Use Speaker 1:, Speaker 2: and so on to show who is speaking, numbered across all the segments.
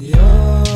Speaker 1: You're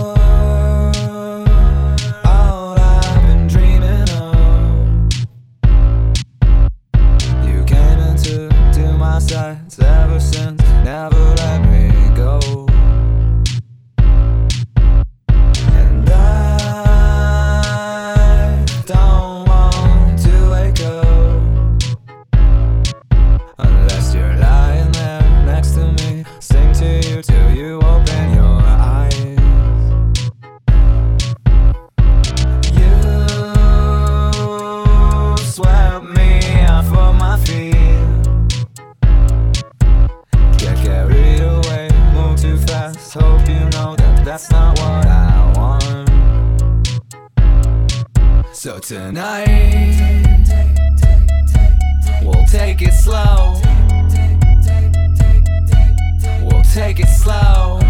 Speaker 1: tonight we'll take it slow. We'll take it slow.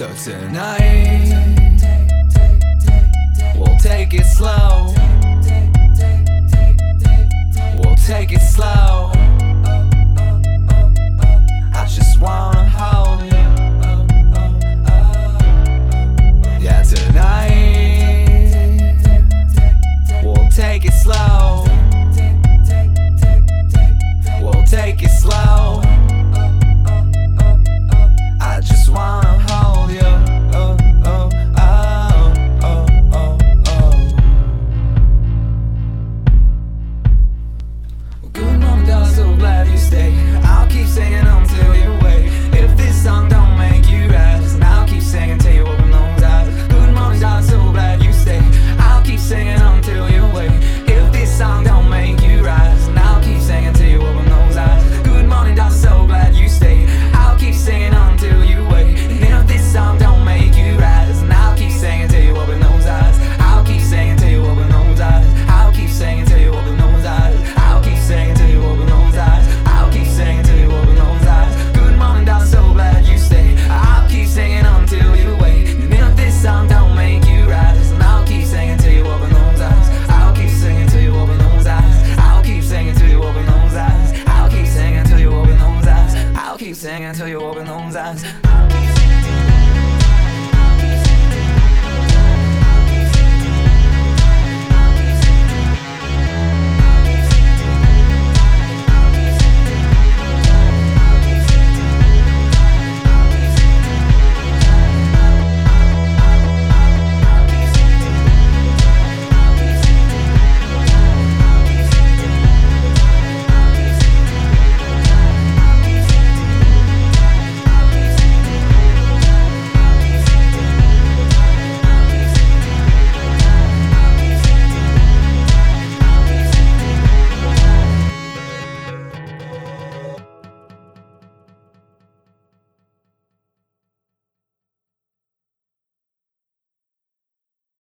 Speaker 1: So tonight, we'll take it slow. We'll take it slow.